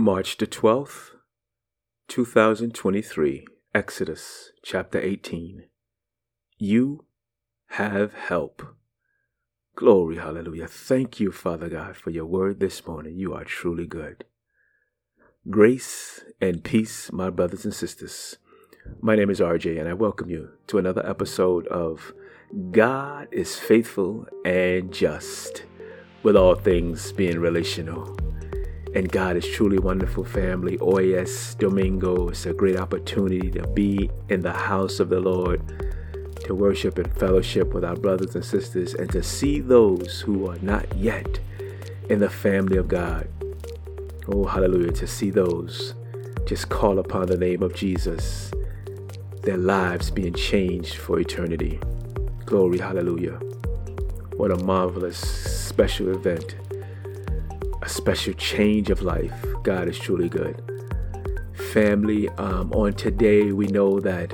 March the 12th, 2023, Exodus chapter 18. You have help. Glory, hallelujah. Thank you, Father God, for your word this morning. You are truly good. Grace and peace, my brothers and sisters. My name is RJ, and I welcome you to another episode of God is Faithful and Just, with all things being relational. And God is truly wonderful family. Oh, Hoy es Domingo. It's a great opportunity to be in the house of the Lord, to worship and fellowship with our brothers and sisters, and to see those who are not yet in the family of God. Oh, hallelujah. To see those just call upon the name of Jesus, their lives being changed for eternity. Glory, hallelujah. What a marvelous special event a special change of life. God is truly good. Family, um, on today, we know that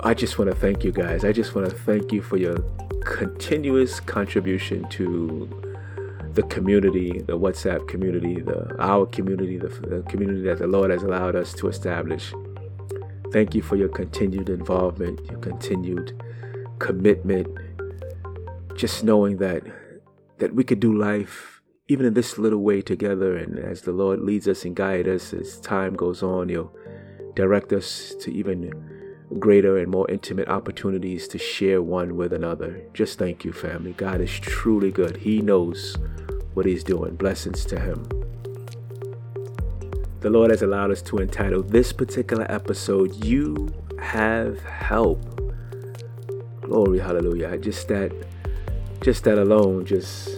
I just want to thank you guys. I just want to thank you for your continuous contribution to the community, the WhatsApp community, the our community, the, the community that the Lord has allowed us to establish. Thank you for your continued involvement, your continued commitment. Just knowing that that we could do life even in this little way together, and as the Lord leads us and guides us as time goes on, He'll direct us to even greater and more intimate opportunities to share one with another. Just thank you, family. God is truly good. He knows what He's doing. Blessings to Him. The Lord has allowed us to entitle this particular episode, You Have Help. Glory, hallelujah. Just that, just that alone, just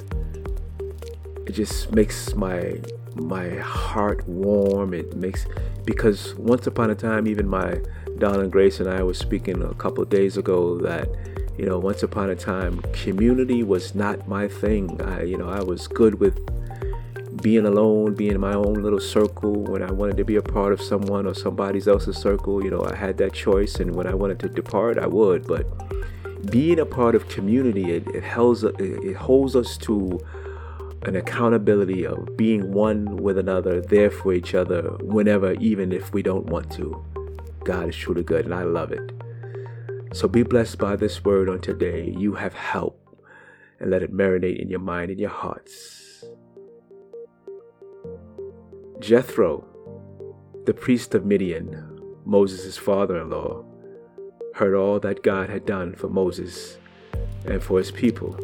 it just makes my my heart warm. It makes because once upon a time, even my darling Grace and I were speaking a couple days ago that you know once upon a time community was not my thing. I you know I was good with being alone, being in my own little circle. When I wanted to be a part of someone or somebody else's circle, you know I had that choice, and when I wanted to depart, I would. But being a part of community, it, it holds it holds us to an accountability of being one with another, there for each other whenever, even if we don't want to. God is truly good, and I love it. So be blessed by this word on today. You have help, and let it marinate in your mind and your hearts. Jethro, the priest of Midian, Moses' father in law, heard all that God had done for Moses and for his people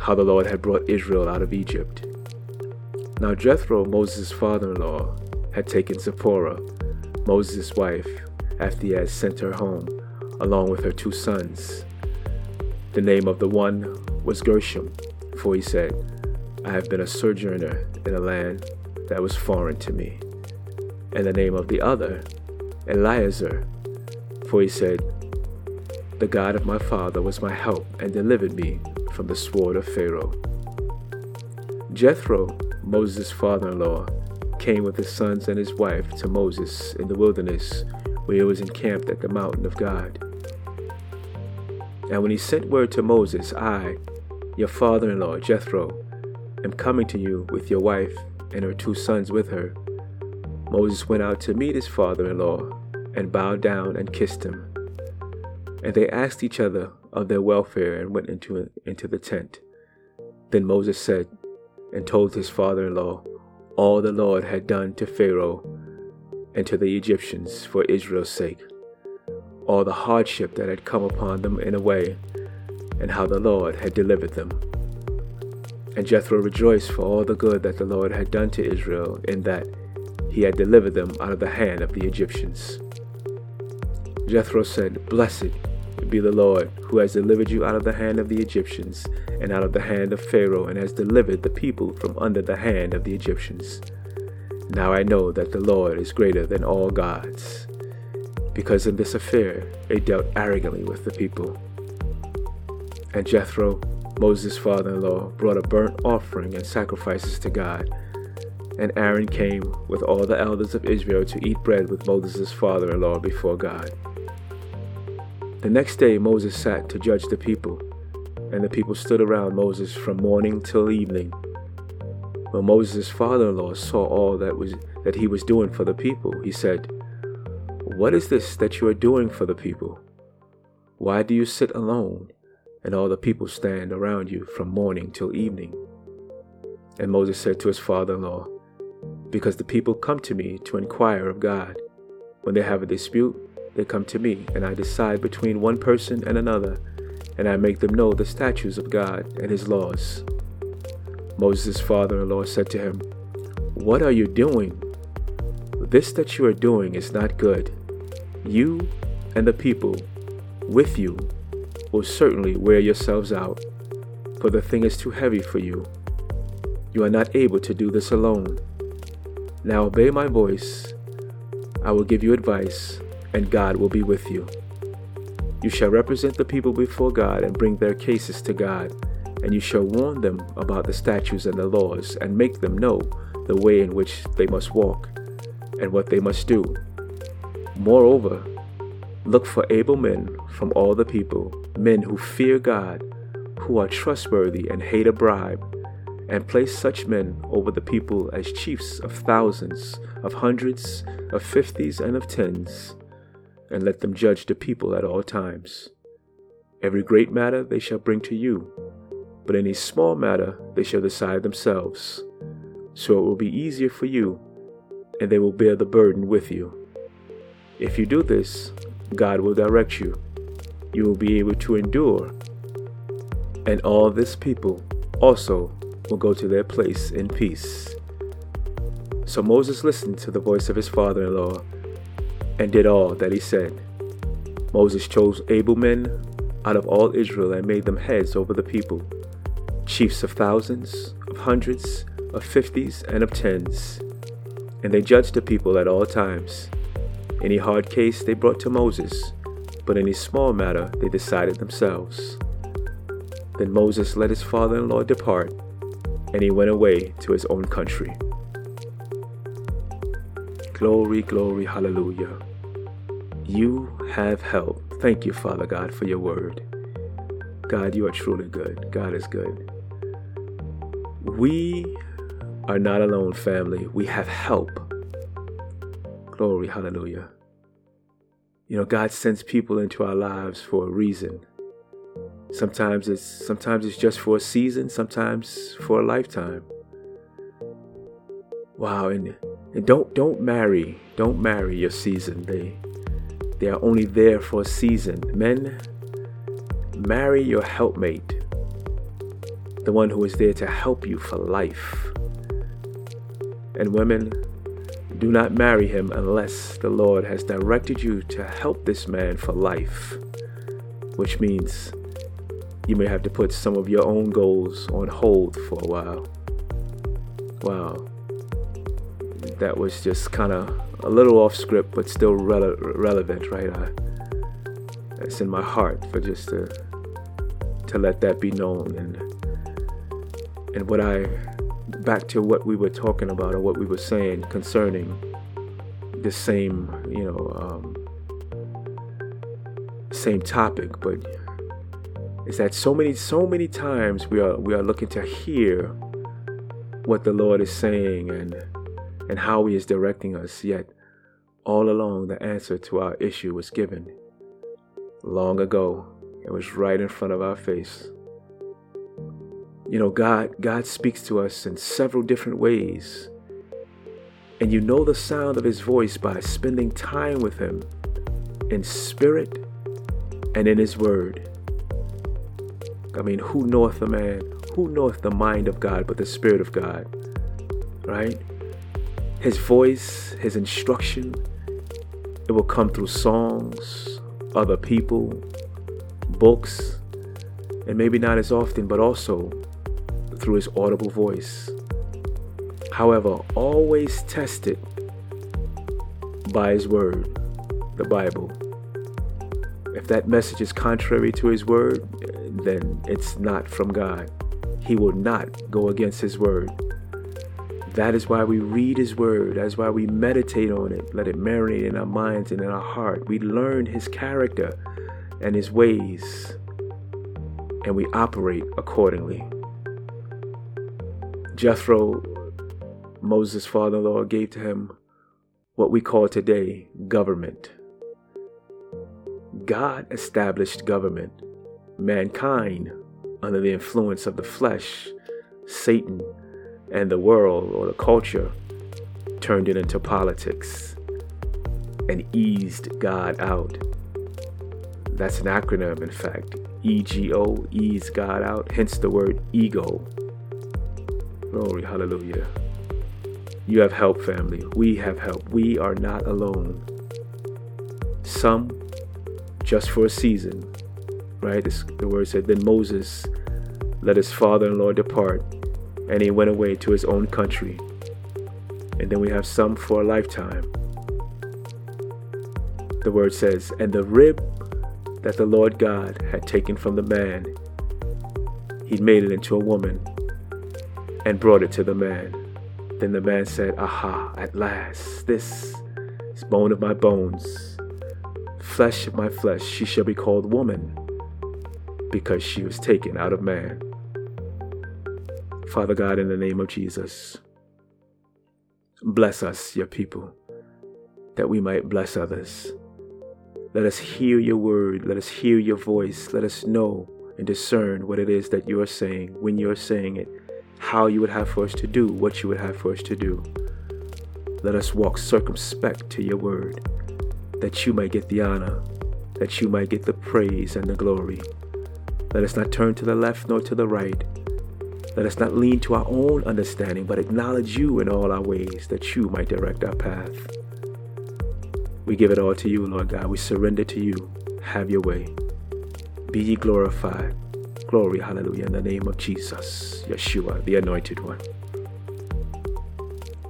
how the Lord had brought Israel out of Egypt. Now Jethro, Moses' father in law, had taken Zipporah, Moses' wife, after he had sent her home, along with her two sons. The name of the one was Gershom, for he said, I have been a sojourner in a land that was foreign to me. And the name of the other, Eliezer, for he said, The God of my father was my help and delivered me from the sword of Pharaoh. Jethro, Moses' father in law, came with his sons and his wife to Moses in the wilderness, where he was encamped at the mountain of God. And when he sent word to Moses, I, your father in law, Jethro, am coming to you with your wife and her two sons with her. Moses went out to meet his father in law and bowed down and kissed him. And they asked each other of their welfare and went into, into the tent. Then Moses said and told his father in law all the Lord had done to Pharaoh and to the Egyptians for Israel's sake, all the hardship that had come upon them in a way, and how the Lord had delivered them. And Jethro rejoiced for all the good that the Lord had done to Israel, in that he had delivered them out of the hand of the Egyptians. Jethro said, Blessed be the Lord, who has delivered you out of the hand of the Egyptians, and out of the hand of Pharaoh, and has delivered the people from under the hand of the Egyptians. Now I know that the Lord is greater than all gods, because in this affair they dealt arrogantly with the people. And Jethro, Moses' father in law, brought a burnt offering and sacrifices to God. And Aaron came with all the elders of Israel to eat bread with Moses' father in law before God. The next day Moses sat to judge the people, and the people stood around Moses from morning till evening. When Moses' father-in-law saw all that was that he was doing for the people, he said, What is this that you are doing for the people? Why do you sit alone, and all the people stand around you from morning till evening? And Moses said to his father-in-law, Because the people come to me to inquire of God. When they have a dispute, they come to me, and I decide between one person and another, and I make them know the statutes of God and his laws. Moses' father in law said to him, What are you doing? This that you are doing is not good. You and the people with you will certainly wear yourselves out, for the thing is too heavy for you. You are not able to do this alone. Now obey my voice. I will give you advice, and God will be with you. You shall represent the people before God and bring their cases to God and you shall warn them about the statutes and the laws, and make them know the way in which they must walk, and what they must do. Moreover, look for able men from all the people, men who fear God, who are trustworthy and hate a bribe, and place such men over the people as chiefs of thousands, of hundreds, of fifties, and of tens, and let them judge the people at all times. Every great matter they shall bring to you but any small matter they shall decide themselves. So it will be easier for you, and they will bear the burden with you. If you do this, God will direct you. You will be able to endure, and all this people also will go to their place in peace. So Moses listened to the voice of his father in law and did all that he said. Moses chose able men out of all Israel and made them heads over the people chiefs of thousands, of hundreds, of fifties, and of tens. And they judged the people at all times. Any hard case they brought to Moses, but any small matter they decided themselves. Then Moses let his father in law depart, and he went away to his own country. Glory, glory, hallelujah. You have help. Thank you, Father God, for your word. God, you are truly good. God is good. We are not alone, family. We have help. Glory, hallelujah. You know, God sends people into our lives for a reason. Sometimes it's sometimes it's just for a season, sometimes for a lifetime. Wow, and, and don't don't marry, don't marry your season. They they are only there for a season. Men, marry your helpmate the one who is there to help you for life. And women, do not marry him unless the Lord has directed you to help this man for life, which means you may have to put some of your own goals on hold for a while. Wow. That was just kind of a little off script, but still rele- relevant, right? I, it's in my heart for just to to let that be known and and what I back to what we were talking about or what we were saying concerning the same, you know, um, same topic, but is that so many so many times we are we are looking to hear what the Lord is saying and and how He is directing us. Yet all along the answer to our issue was given long ago. It was right in front of our face. You know, God God speaks to us in several different ways. And you know the sound of his voice by spending time with him in spirit and in his word. I mean, who knoweth the man? Who knoweth the mind of God but the Spirit of God? Right? His voice, his instruction, it will come through songs, other people, books, and maybe not as often, but also through his audible voice. However, always tested by his word, the Bible. If that message is contrary to his word, then it's not from God. He will not go against his word. That is why we read his word. That's why we meditate on it. Let it marinate in our minds and in our heart. We learn his character and his ways, and we operate accordingly. Jethro Moses' father in law gave to him what we call today government. God established government. Mankind, under the influence of the flesh, Satan, and the world or the culture, turned it into politics and eased God out. That's an acronym, in fact. EGO, ease God out, hence the word ego. Glory, hallelujah. You have help, family. We have help. We are not alone. Some just for a season, right? the word said, Then Moses let his father in law depart, and he went away to his own country. And then we have some for a lifetime. The word says, And the rib that the Lord God had taken from the man, he made it into a woman and brought it to the man. Then the man said, Aha, at last, this is bone of my bones, flesh of my flesh. She shall be called woman, because she was taken out of man. Father God, in the name of Jesus, bless us, your people, that we might bless others. Let us hear your word. Let us hear your voice. Let us know and discern what it is that you are saying when you are saying it how you would have for us to do what you would have for us to do. Let us walk circumspect to your word, that you might get the honor, that you might get the praise and the glory. Let us not turn to the left nor to the right. Let us not lean to our own understanding, but acknowledge you in all our ways, that you might direct our path. We give it all to you, Lord God. We surrender to you. Have your way. Be ye glorified. Glory, hallelujah, in the name of Jesus, Yeshua, the anointed one.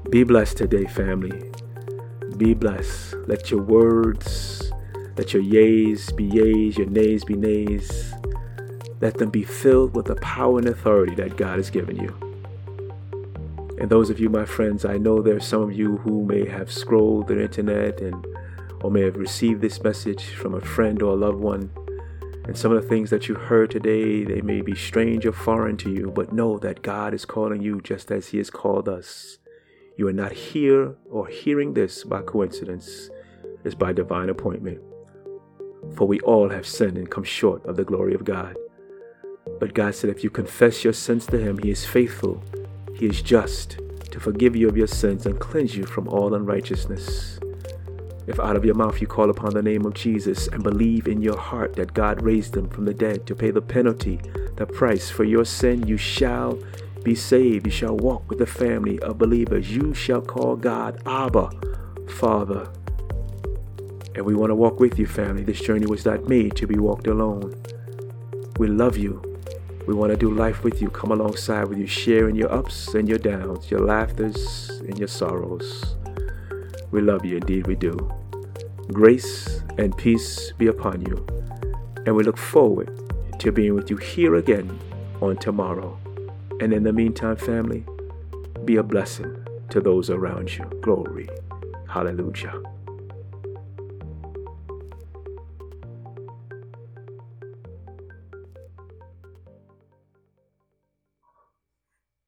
Be blessed today, family. Be blessed. Let your words, let your yeas be yeas, your nays be nays. Let them be filled with the power and authority that God has given you. And those of you, my friends, I know there's some of you who may have scrolled the internet and or may have received this message from a friend or a loved one and some of the things that you heard today, they may be strange or foreign to you, but know that God is calling you just as He has called us. You are not here or hearing this by coincidence, it's by divine appointment. For we all have sinned and come short of the glory of God. But God said, if you confess your sins to Him, He is faithful, He is just to forgive you of your sins and cleanse you from all unrighteousness. If out of your mouth you call upon the name of Jesus and believe in your heart that God raised him from the dead to pay the penalty, the price for your sin, you shall be saved. You shall walk with the family of believers. You shall call God Abba, Father. And we want to walk with you, family. This journey was not made to be walked alone. We love you. We want to do life with you, come alongside with you, sharing your ups and your downs, your laughters and your sorrows. We love you, indeed we do. Grace and peace be upon you. And we look forward to being with you here again on tomorrow. And in the meantime, family, be a blessing to those around you. Glory. Hallelujah.